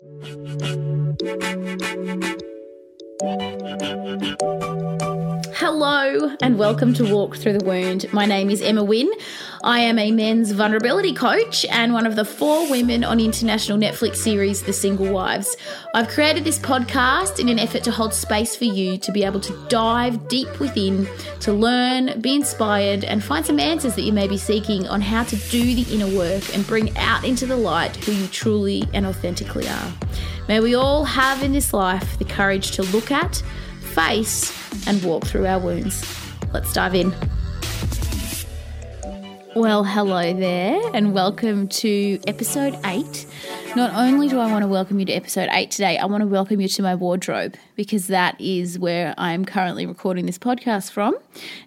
Thank you. Hello and welcome to Walk Through the Wound. My name is Emma Wynne. I am a men's vulnerability coach and one of the four women on international Netflix series The Single Wives. I've created this podcast in an effort to hold space for you to be able to dive deep within, to learn, be inspired, and find some answers that you may be seeking on how to do the inner work and bring out into the light who you truly and authentically are. May we all have in this life the courage to look at, face, and walk through our wounds. Let's dive in. Well, hello there, and welcome to episode eight. Not only do I want to welcome you to episode eight today, I want to welcome you to my wardrobe because that is where I'm currently recording this podcast from.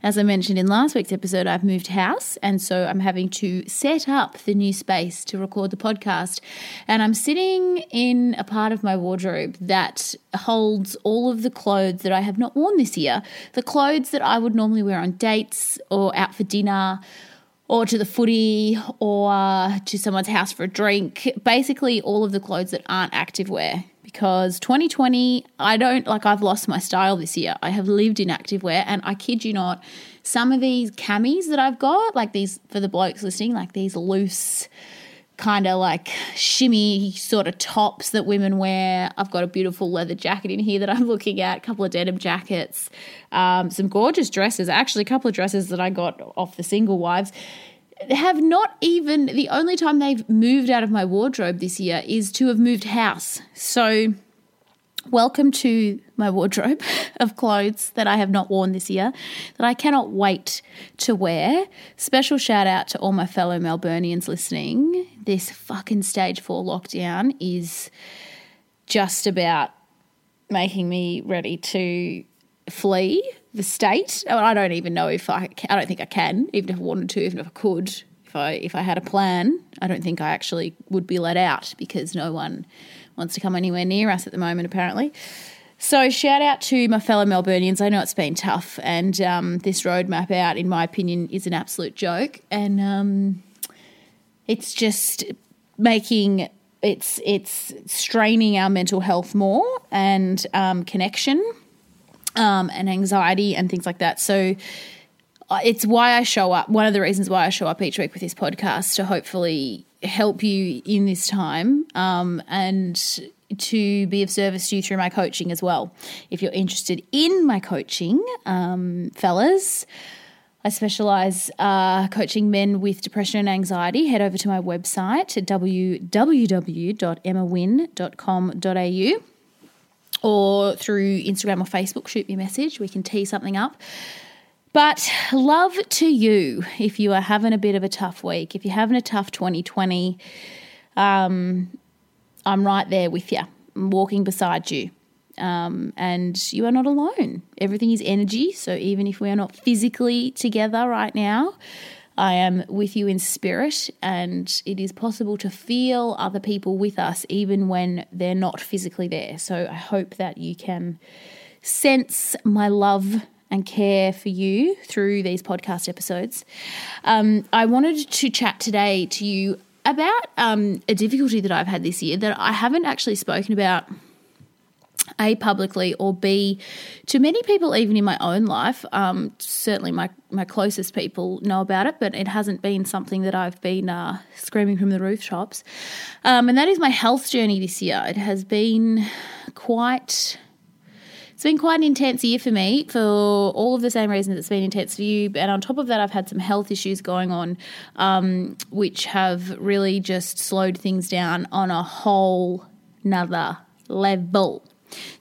As I mentioned in last week's episode, I've moved house, and so I'm having to set up the new space to record the podcast. And I'm sitting in a part of my wardrobe that holds all of the clothes that I have not worn this year, the clothes that I would normally wear on dates or out for dinner or to the footy or uh, to someone's house for a drink. Basically, all of the clothes that aren't active wear. Because 2020, I don't like, I've lost my style this year. I have lived in active wear, and I kid you not, some of these camis that I've got, like these for the blokes listening, like these loose, kind of like shimmy sort of tops that women wear. I've got a beautiful leather jacket in here that I'm looking at, a couple of denim jackets, um, some gorgeous dresses, actually, a couple of dresses that I got off the single wives. Have not even the only time they've moved out of my wardrobe this year is to have moved house. So, welcome to my wardrobe of clothes that I have not worn this year that I cannot wait to wear. Special shout out to all my fellow Melburnians listening. This fucking stage four lockdown is just about making me ready to flee the state. I don't even know if I. I don't think I can, even if I wanted to, even if I could. If I if I had a plan, I don't think I actually would be let out because no one wants to come anywhere near us at the moment, apparently. So shout out to my fellow Melburnians. I know it's been tough, and um, this roadmap out, in my opinion, is an absolute joke, and um, it's just making it's it's straining our mental health more and um, connection um, and anxiety and things like that. So uh, it's why I show up. One of the reasons why I show up each week with this podcast to hopefully help you in this time um, and to be of service to you through my coaching as well. If you're interested in my coaching, um, fellas, I specialize uh, coaching men with depression and anxiety. Head over to my website www.emmawynne.com.au or through Instagram or Facebook, shoot me a message. We can tee something up. But love to you if you are having a bit of a tough week, if you're having a tough 2020. Um, I'm right there with you, I'm walking beside you. Um, and you are not alone. Everything is energy. So even if we are not physically together right now, I am with you in spirit, and it is possible to feel other people with us even when they're not physically there. So I hope that you can sense my love and care for you through these podcast episodes. Um, I wanted to chat today to you about um, a difficulty that I've had this year that I haven't actually spoken about a publicly or b to many people even in my own life um, certainly my, my closest people know about it but it hasn't been something that i've been uh, screaming from the rooftops um, and that is my health journey this year it has been quite it's been quite an intense year for me for all of the same reasons it's been intense for you. And on top of that, I've had some health issues going on, um, which have really just slowed things down on a whole nother level.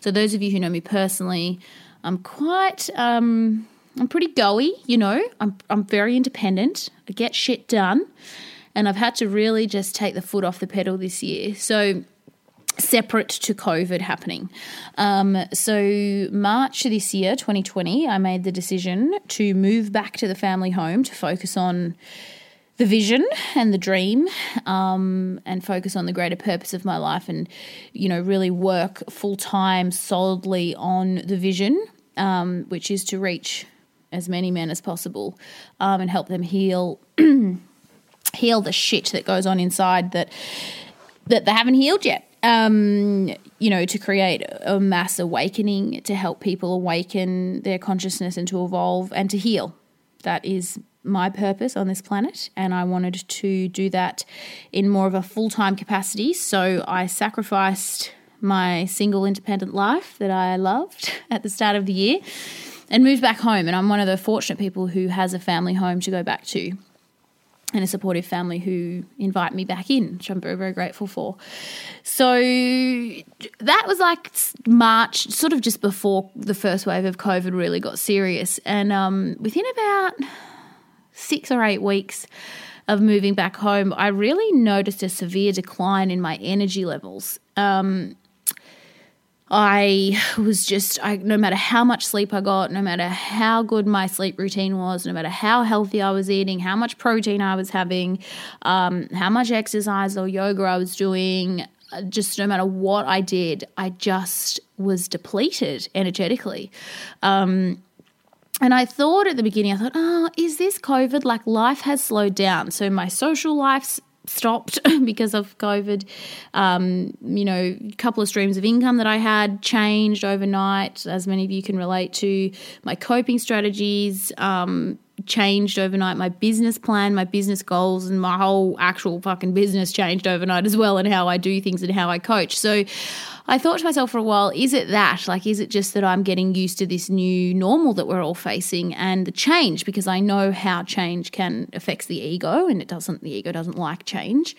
So those of you who know me personally, I'm quite um, I'm pretty goey, you know. I'm I'm very independent. I get shit done. And I've had to really just take the foot off the pedal this year. So separate to COVID happening. Um, so, March this year, 2020, I made the decision to move back to the family home to focus on the vision and the dream um, and focus on the greater purpose of my life and you know really work full time solidly on the vision um, which is to reach as many men as possible um, and help them heal heal the shit that goes on inside that that they haven't healed yet um, you know, to create a mass awakening, to help people awaken their consciousness and to evolve and to heal. That is my purpose on this planet, and I wanted to do that in more of a full time capacity. So I sacrificed my single independent life that I loved at the start of the year and moved back home. And I'm one of the fortunate people who has a family home to go back to and a supportive family who invite me back in, which I'm very, very grateful for. So that was like March, sort of just before the first wave of COVID really got serious. And um, within about six or eight weeks of moving back home, I really noticed a severe decline in my energy levels. Um, I was just, I, no matter how much sleep I got, no matter how good my sleep routine was, no matter how healthy I was eating, how much protein I was having, um, how much exercise or yoga I was doing, just no matter what I did, I just was depleted energetically. Um, and I thought at the beginning, I thought, oh, is this COVID? Like life has slowed down. So my social life's stopped because of COVID. Um, you know, a couple of streams of income that I had changed overnight, as many of you can relate to. My coping strategies um, changed overnight. My business plan, my business goals, and my whole actual fucking business changed overnight as well, and how I do things and how I coach. So I thought to myself for a while, is it that? Like, is it just that I'm getting used to this new normal that we're all facing and the change? Because I know how change can affect the ego, and it doesn't, the ego doesn't like change.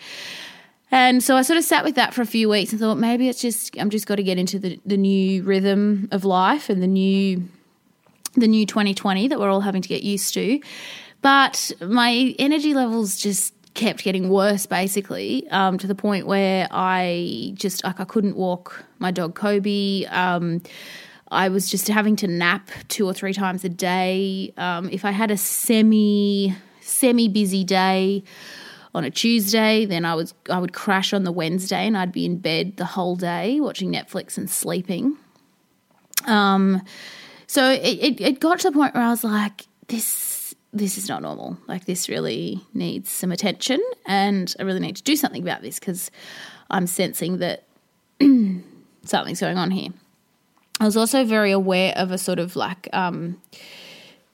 And so I sort of sat with that for a few weeks and thought maybe it's just I'm just got to get into the, the new rhythm of life and the new the new 2020 that we're all having to get used to. But my energy levels just kept getting worse basically um, to the point where I just like I couldn't walk my dog Kobe. Um, I was just having to nap two or three times a day. Um, if I had a semi semi busy day on a Tuesday, then I was I would crash on the Wednesday and I'd be in bed the whole day watching Netflix and sleeping. Um, so it, it, it got to the point where I was like, this this is not normal. Like this really needs some attention, and I really need to do something about this because I'm sensing that something's going on here. I was also very aware of a sort of like um,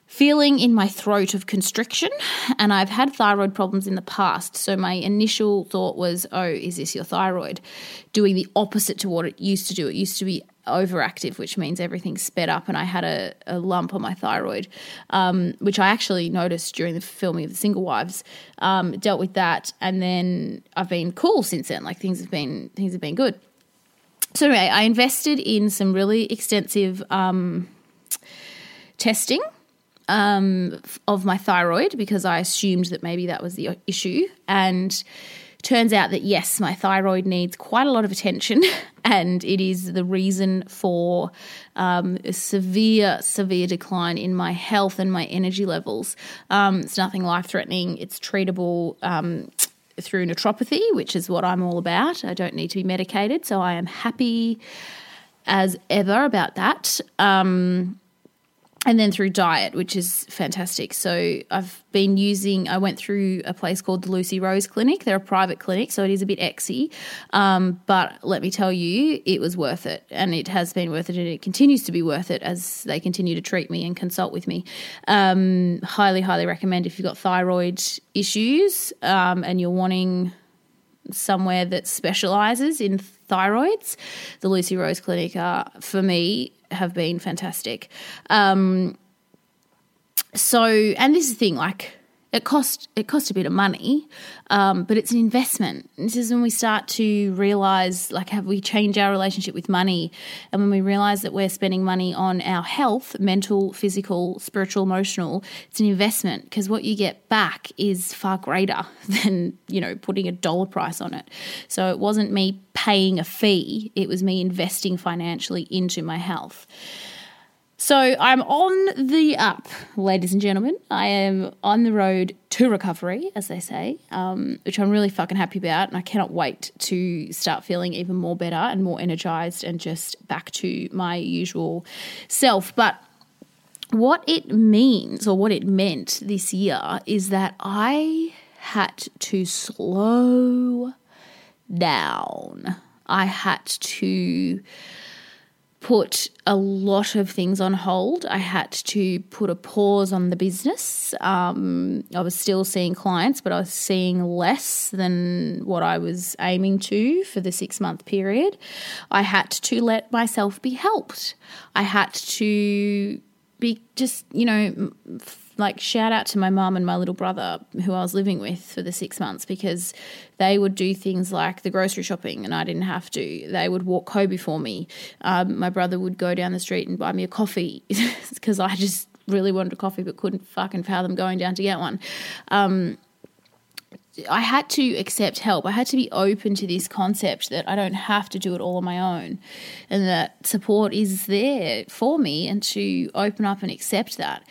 feeling in my throat of constriction, and I've had thyroid problems in the past. So my initial thought was, oh, is this your thyroid? Doing the opposite to what it used to do. It used to be overactive, which means everything's sped up. And I had a, a lump on my thyroid, um, which I actually noticed during the filming of The Single Wives. Um, dealt with that, and then I've been cool since then. Like things have been things have been good. So anyway, I invested in some really extensive um, testing um, of my thyroid because I assumed that maybe that was the issue and Turns out that yes, my thyroid needs quite a lot of attention, and it is the reason for um, a severe, severe decline in my health and my energy levels. Um, it's nothing life threatening, it's treatable. Um, through naturopathy, which is what I'm all about. I don't need to be medicated, so I am happy as ever about that. Um, and then through diet, which is fantastic. So I've been using. I went through a place called the Lucy Rose Clinic. They're a private clinic, so it is a bit exy, um, but let me tell you, it was worth it, and it has been worth it, and it continues to be worth it as they continue to treat me and consult with me. Um, highly, highly recommend if you've got thyroid issues um, and you're wanting somewhere that specializes in thyroids. The Lucy Rose Clinic are, for me, have been fantastic. Um, so, and this is the thing, like it cost it cost a bit of money, um, but it's an investment. This is when we start to realize, like, have we changed our relationship with money, and when we realize that we're spending money on our health, mental, physical, spiritual, emotional, it's an investment because what you get back is far greater than you know putting a dollar price on it. So it wasn't me paying a fee; it was me investing financially into my health. So I'm on the up, ladies and gentlemen. I am on the road to recovery, as they say, um, which I'm really fucking happy about. And I cannot wait to start feeling even more better and more energized and just back to my usual self. But what it means or what it meant this year is that I had to slow down. I had to put a lot of things on hold. I had to put a pause on the business. Um, I was still seeing clients, but I was seeing less than what I was aiming to for the six month period. I had to let myself be helped. I had to be just, you know, like shout out to my mum and my little brother who I was living with for the six months because they would do things like the grocery shopping and I didn't have to. They would walk Kobe for me. Um, my brother would go down the street and buy me a coffee because I just really wanted a coffee but couldn't fucking fathom going down to get one. Um, I had to accept help. I had to be open to this concept that I don't have to do it all on my own and that support is there for me and to open up and accept that.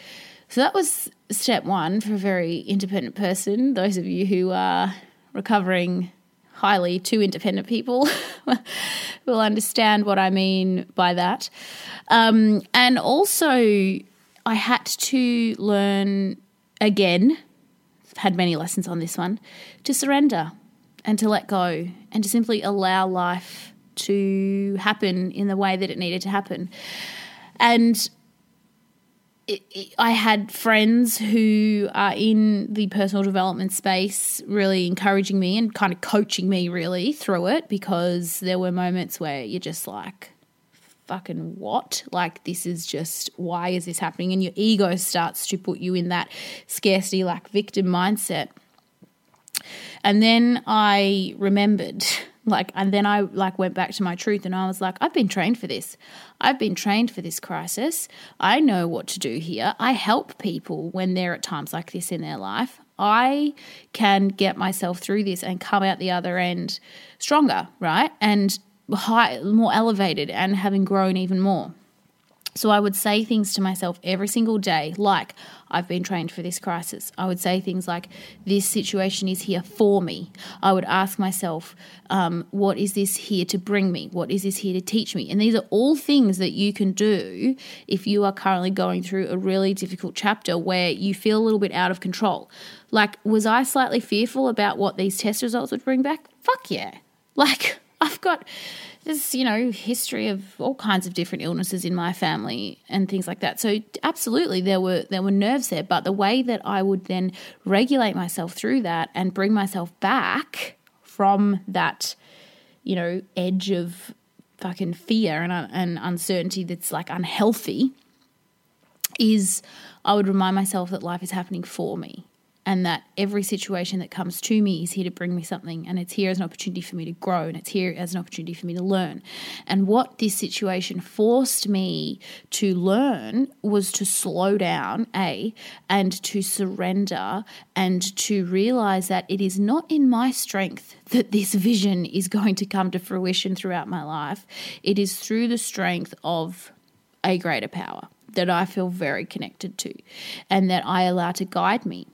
So that was step one for a very independent person. Those of you who are recovering highly two independent people will understand what I mean by that. Um, and also, I had to learn again, had many lessons on this one, to surrender and to let go and to simply allow life to happen in the way that it needed to happen. And I had friends who are in the personal development space really encouraging me and kind of coaching me really through it because there were moments where you're just like, fucking what? Like, this is just, why is this happening? And your ego starts to put you in that scarcity, like victim mindset. And then I remembered like and then i like went back to my truth and i was like i've been trained for this. I've been trained for this crisis. I know what to do here. I help people when they're at times like this in their life. I can get myself through this and come out the other end stronger right? And high, more elevated and having grown even more. So I would say things to myself every single day, like, I've been trained for this crisis. I would say things like, this situation is here for me. I would ask myself, um, what is this here to bring me? What is this here to teach me? And these are all things that you can do if you are currently going through a really difficult chapter where you feel a little bit out of control. Like, was I slightly fearful about what these test results would bring back? Fuck yeah. Like, I've got there's you know history of all kinds of different illnesses in my family and things like that. So absolutely there were there were nerves there. But the way that i would then regulate myself through that and bring myself back from that you know edge of fucking fear and, uh, and uncertainty that's like unhealthy is i would remind myself that life is happening for me and that every situation that comes to me is here to bring me something and it's here as an opportunity for me to grow and it's here as an opportunity for me to learn. And what this situation forced me to learn was to slow down, A, and to surrender and to realize that it is not in my strength that this vision is going to come to fruition throughout my life. It is through the strength of a greater power that I feel very connected to and that I allow to guide me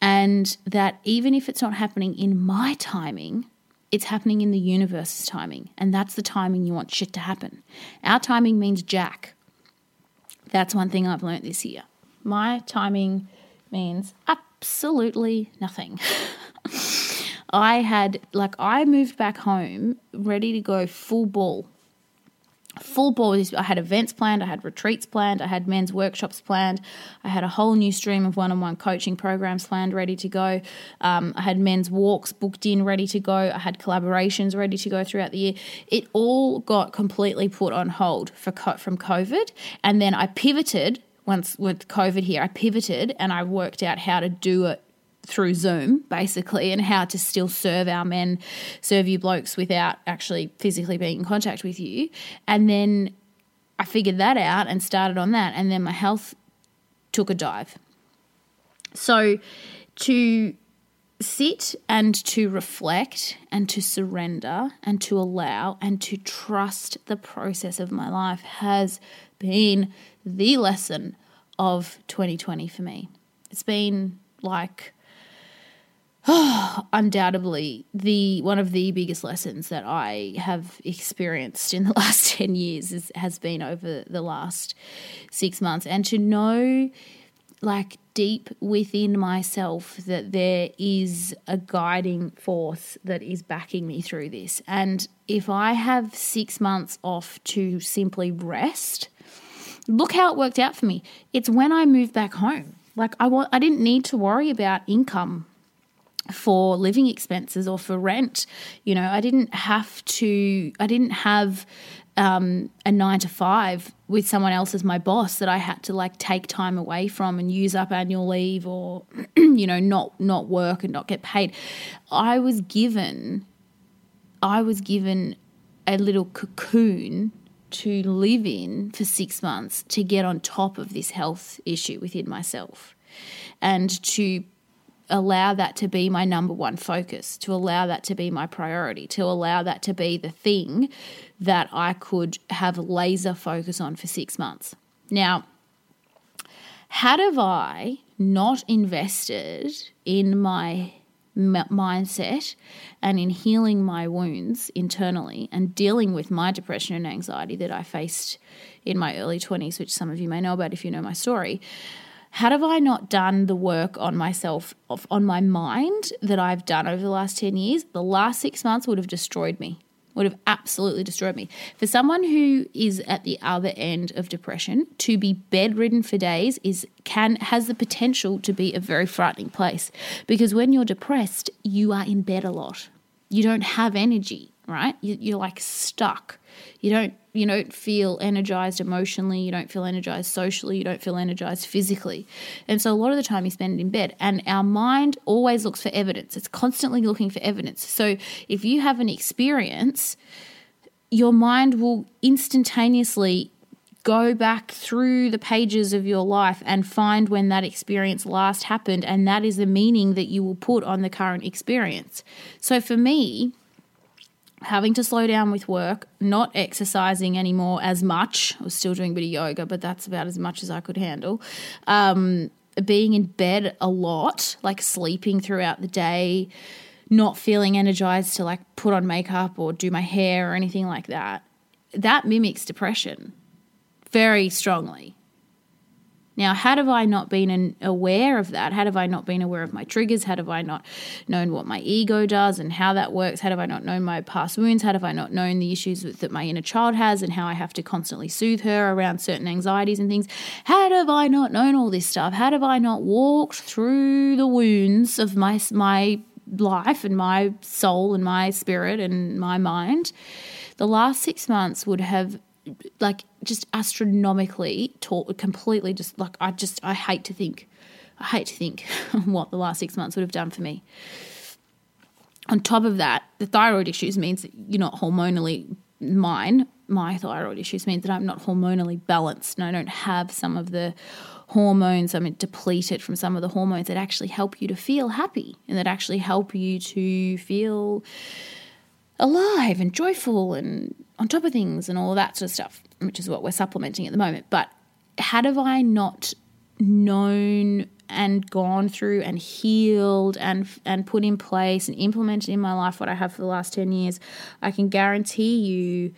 and that even if it's not happening in my timing, it's happening in the universe's timing. And that's the timing you want shit to happen. Our timing means jack. That's one thing I've learned this year. My timing means absolutely nothing. I had, like, I moved back home ready to go full ball full ball I had events planned, I had retreats planned, I had men's workshops planned, I had a whole new stream of one-on-one coaching programs planned, ready to go. Um, I had men's walks booked in, ready to go. I had collaborations ready to go throughout the year. It all got completely put on hold for from COVID, and then I pivoted once with COVID here. I pivoted and I worked out how to do it through Zoom, basically, and how to still serve our men, serve you blokes without actually physically being in contact with you. And then I figured that out and started on that. And then my health took a dive. So to sit and to reflect and to surrender and to allow and to trust the process of my life has been the lesson of 2020 for me. It's been like undoubtedly the one of the biggest lessons that I have experienced in the last 10 years is, has been over the last 6 months and to know like deep within myself that there is a guiding force that is backing me through this. And if I have six months off to simply rest, look how it worked out for me. It's when I moved back home. Like I want, I didn't need to worry about income for living expenses or for rent. You know, I didn't have to, I didn't have um, a nine to five with someone else as my boss that I had to like take time away from and use up annual leave or, you know, not, not work and not get paid. I was given, I was given a little cocoon to live in for six months to get on top of this health issue within myself and to allow that to be my number one focus, to allow that to be my priority, to allow that to be the thing that I could have laser focus on for six months. Now, had have I not invested in my mindset and in healing my wounds internally and dealing with my depression and anxiety that I faced in my early 20s, which some of you may know about if you know my story. Had have I not done the work on myself, on my mind that I've done over the last 10 years, the last six months would have destroyed me would have absolutely destroyed me. For someone who is at the other end of depression, to be bedridden for days is can has the potential to be a very frightening place because when you're depressed, you are in bed a lot. You don't have energy, right? You're like stuck. You don't you don't feel energized emotionally, you don't feel energized socially, you don't feel energized physically. And so a lot of the time you spend it in bed. And our mind always looks for evidence. It's constantly looking for evidence. So if you have an experience, your mind will instantaneously go back through the pages of your life and find when that experience last happened and that is the meaning that you will put on the current experience. So for me, having to slow down with work, not exercising anymore as much. I was still doing a bit of yoga, but that's about as much as I could handle. Um, being in bed a lot, like sleeping throughout the day, not feeling energized to like put on makeup or do my hair or anything like that. That mimics depression very strongly. Now, had have I not been aware of that? Had have I not been aware of my triggers? Had have I not known what my ego does and how that works? Had have I not known my past wounds? Had have I not known the issues that my inner child has and how I have to constantly soothe her around certain anxieties and things? Had have I not known all this stuff? Had have I not walked through the wounds of my my life and my soul and my spirit and my mind? The last six months would have like just astronomically taught completely just like I just I hate to think I hate to think what the last six months would have done for me. On top of that, the thyroid issues means that you're not hormonally mine. My thyroid issues means that I'm not hormonally balanced and I don't have some of the hormones. I'm depleted from some of the hormones that actually help you to feel happy and that actually help you to feel alive and joyful and on top of things and all that sort of stuff, which is what we're supplementing at the moment. But had have I not known and gone through and healed and and put in place and implemented in my life what I have for the last 10 years, I can guarantee you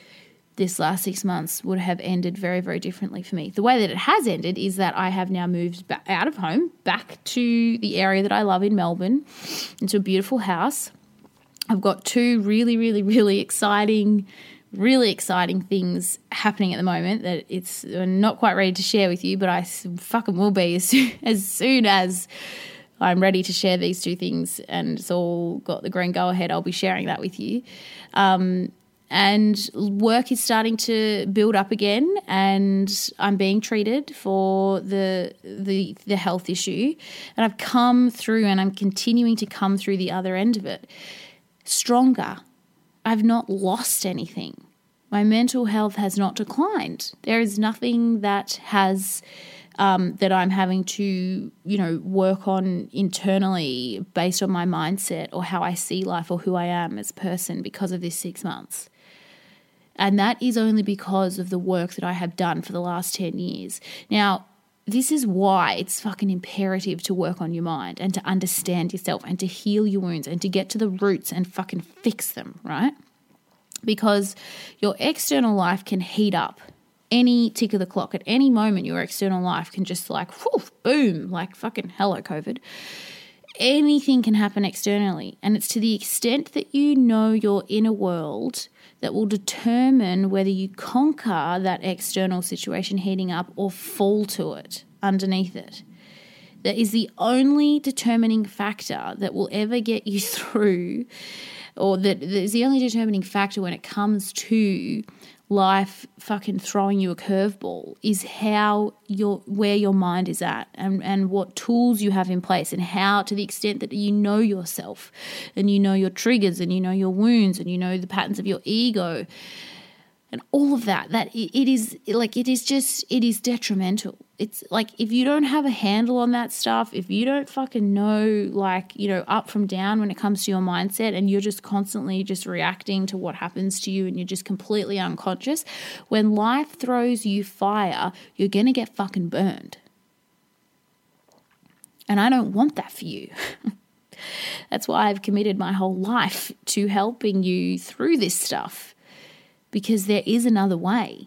this last six months would have ended very, very differently for me. The way that it has ended is that I have now moved back out of home, back to the area that I love in Melbourne, into a beautiful house. I've got two really, really, really exciting really exciting things happening at the moment that it's not quite ready to share with you, but I fucking will be as soon, as soon as I'm ready to share these two things and it's all got the green go ahead. I'll be sharing that with you. Um, and work is starting to build up again, and I'm being treated for the the the health issue, and I've come through, and I'm continuing to come through the other end of it stronger I've not lost anything. My mental health has not declined. There is nothing that has um, that I'm having to, you know, work on internally based on my mindset or how I see life or who I am as a person because of this six months. And that is only because of the work that I have done for the last 10 years. Now, this is why it's fucking imperative to work on your mind and to understand yourself and to heal your wounds and to get to the roots and fucking fix them, right? Because your external life can heat up any tick of the clock, at any moment, your external life can just like, whew, boom, like fucking hello, COVID. Anything can happen externally. And it's to the extent that you know your inner world that will determine whether you conquer that external situation heating up or fall to it underneath it. That is the only determining factor that will ever get you through, or that is the only determining factor when it comes to life fucking throwing you a curveball is how your where your mind is at and, and what tools you have in place and how to the extent that you know yourself and you know your triggers and you know your wounds and you know the patterns of your ego and all of that that it is like it is just it is detrimental it's like if you don't have a handle on that stuff if you don't fucking know like you know up from down when it comes to your mindset and you're just constantly just reacting to what happens to you and you're just completely unconscious when life throws you fire you're going to get fucking burned and i don't want that for you that's why i've committed my whole life to helping you through this stuff because there is another way.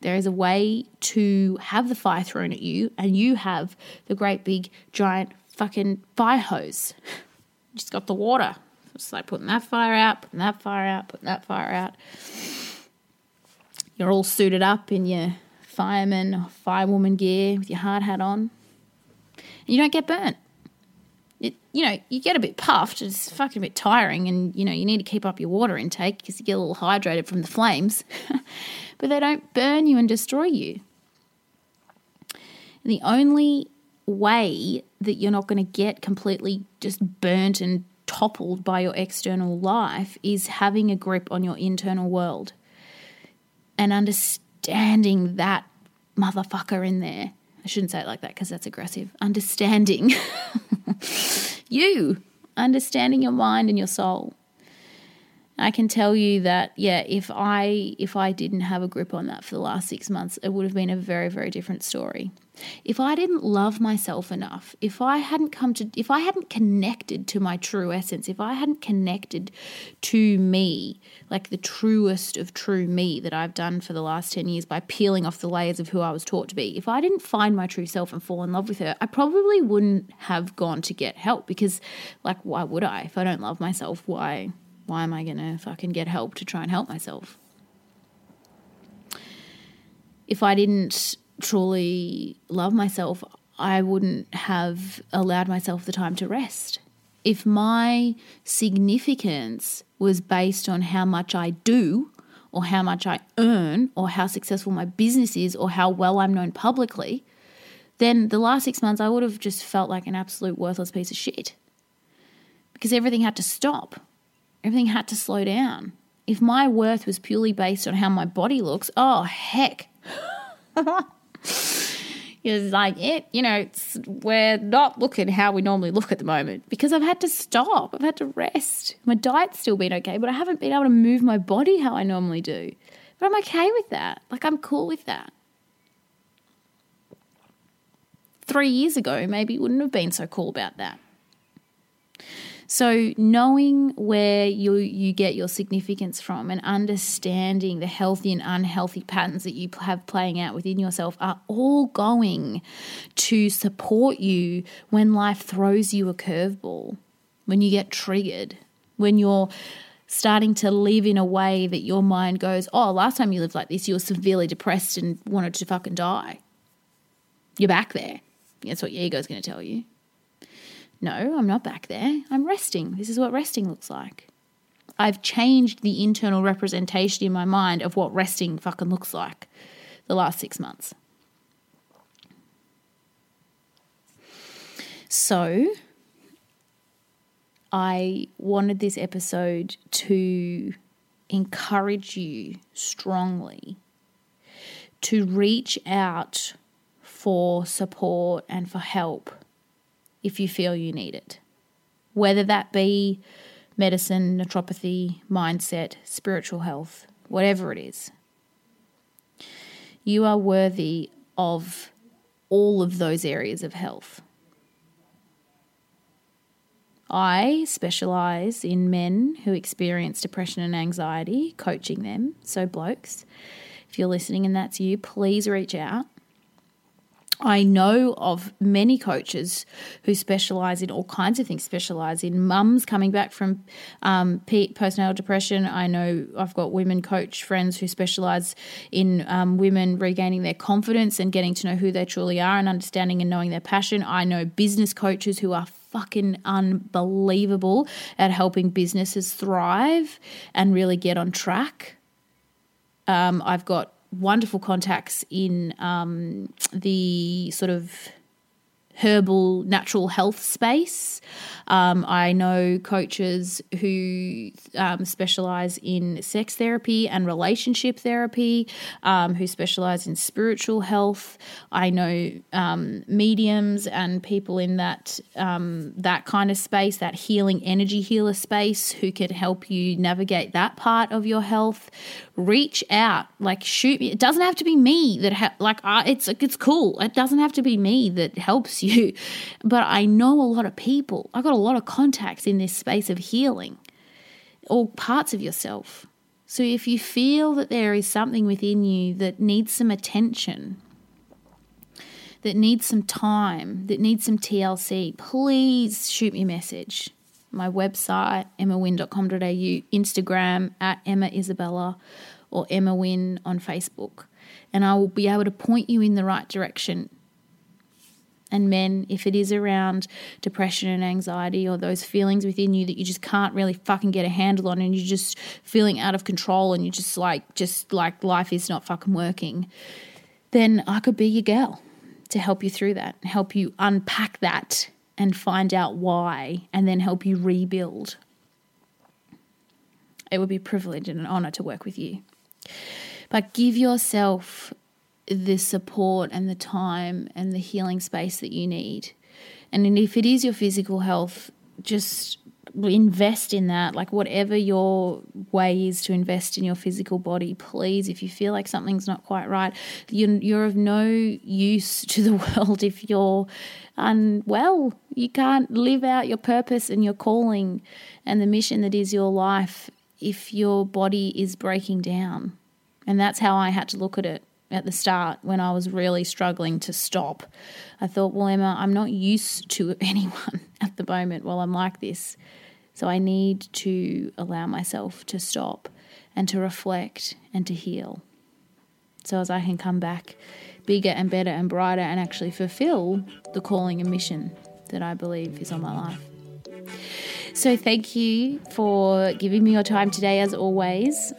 There is a way to have the fire thrown at you, and you have the great big giant fucking fire hose. Just got the water. It's like putting that fire out, putting that fire out, putting that fire out. You're all suited up in your fireman or firewoman gear with your hard hat on. And you don't get burnt it, you know, you get a bit puffed. It's fucking a bit tiring, and you know, you need to keep up your water intake because you get a little hydrated from the flames. but they don't burn you and destroy you. And the only way that you're not going to get completely just burnt and toppled by your external life is having a grip on your internal world and understanding that motherfucker in there. I shouldn't say it like that because that's aggressive. Understanding you, understanding your mind and your soul. I can tell you that yeah, if I if I didn't have a grip on that for the last 6 months, it would have been a very very different story. If I didn't love myself enough, if I hadn't come to if I hadn't connected to my true essence, if I hadn't connected to me, like the truest of true me that I've done for the last 10 years by peeling off the layers of who I was taught to be. If I didn't find my true self and fall in love with her, I probably wouldn't have gone to get help because like why would I? If I don't love myself, why why am I to fucking get help to try and help myself? If I didn't truly love myself, I wouldn't have allowed myself the time to rest. If my significance was based on how much I do, or how much I earn, or how successful my business is, or how well I'm known publicly, then the last six months I would have just felt like an absolute worthless piece of shit. Because everything had to stop. Everything had to slow down. If my worth was purely based on how my body looks, oh, heck. it's like, it, you know, we're not looking how we normally look at the moment because I've had to stop. I've had to rest. My diet's still been okay, but I haven't been able to move my body how I normally do. But I'm okay with that. Like, I'm cool with that. Three years ago, maybe wouldn't have been so cool about that. So knowing where you you get your significance from and understanding the healthy and unhealthy patterns that you have playing out within yourself are all going to support you when life throws you a curveball, when you get triggered, when you're starting to live in a way that your mind goes, "Oh, last time you lived like this, you were severely depressed and wanted to fucking die." You're back there. That's what your ego's going to tell you. No, I'm not back there. I'm resting. This is what resting looks like. I've changed the internal representation in my mind of what resting fucking looks like the last six months. So, I wanted this episode to encourage you strongly to reach out for support and for help if you feel you need it, whether that be medicine, naturopathy, mindset, spiritual health, whatever it is. You are worthy of all of those areas of health. I specialize in men who experience depression and anxiety, coaching them, so blokes. if you're listening and that's you, please reach out. I know of many coaches who specialize in all kinds of things, specialize in mums coming back from um, postnatal depression. I know I've got women coach friends who specialize in um, women regaining their confidence and getting to know who they truly are and understanding and knowing their passion. I know business coaches who are fucking unbelievable at helping businesses thrive and really get on track. Um, I've got wonderful contacts in um, the sort of herbal natural health space. Um, I know coaches who um, specialize in sex therapy and relationship therapy, um, who specialize in spiritual health. I know um, mediums and people in that um, that kind of space, that healing energy healer space, who can help you navigate that part of your health. Reach out, like shoot me. It doesn't have to be me that ha- like uh, it's it's cool. It doesn't have to be me that helps you, but I know a lot of people. I got a lot of contacts in this space of healing, all parts of yourself. So if you feel that there is something within you that needs some attention, that needs some time, that needs some TLC, please shoot me a message. My website, emmawynne.com.au, Instagram at Emma Isabella, or Emma Wynne on Facebook. And I will be able to point you in the right direction and men, if it is around depression and anxiety or those feelings within you that you just can't really fucking get a handle on and you're just feeling out of control and you're just like, just like life is not fucking working, then I could be your girl to help you through that, help you unpack that and find out why, and then help you rebuild. It would be a privilege and an honor to work with you. But give yourself the support and the time and the healing space that you need. And if it is your physical health, just invest in that. Like, whatever your way is to invest in your physical body, please, if you feel like something's not quite right, you're, you're of no use to the world if you're unwell. You can't live out your purpose and your calling and the mission that is your life if your body is breaking down. And that's how I had to look at it at the start when I was really struggling to stop. I thought, well, Emma, I'm not used to anyone at the moment while I'm like this. So I need to allow myself to stop and to reflect and to heal. So as I can come back bigger and better and brighter and actually fulfill the calling and mission that I believe is on my life. So thank you for giving me your time today, as always.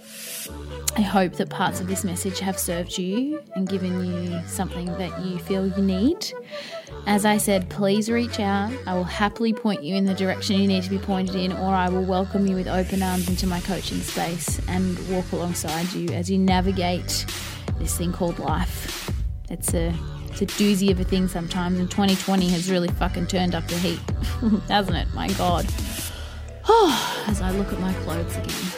I hope that parts of this message have served you and given you something that you feel you need. As I said, please reach out. I will happily point you in the direction you need to be pointed in, or I will welcome you with open arms into my coaching space and walk alongside you as you navigate this thing called life. It's a it's a doozy of a thing sometimes, and 2020 has really fucking turned up the heat, hasn't it? My God. Oh, as I look at my clothes again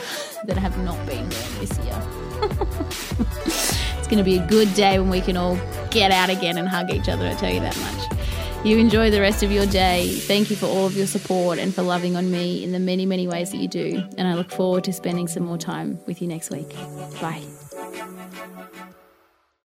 that have not been worn this year. it's going to be a good day when we can all get out again and hug each other, I tell you that much. You enjoy the rest of your day. Thank you for all of your support and for loving on me in the many, many ways that you do. And I look forward to spending some more time with you next week. Bye.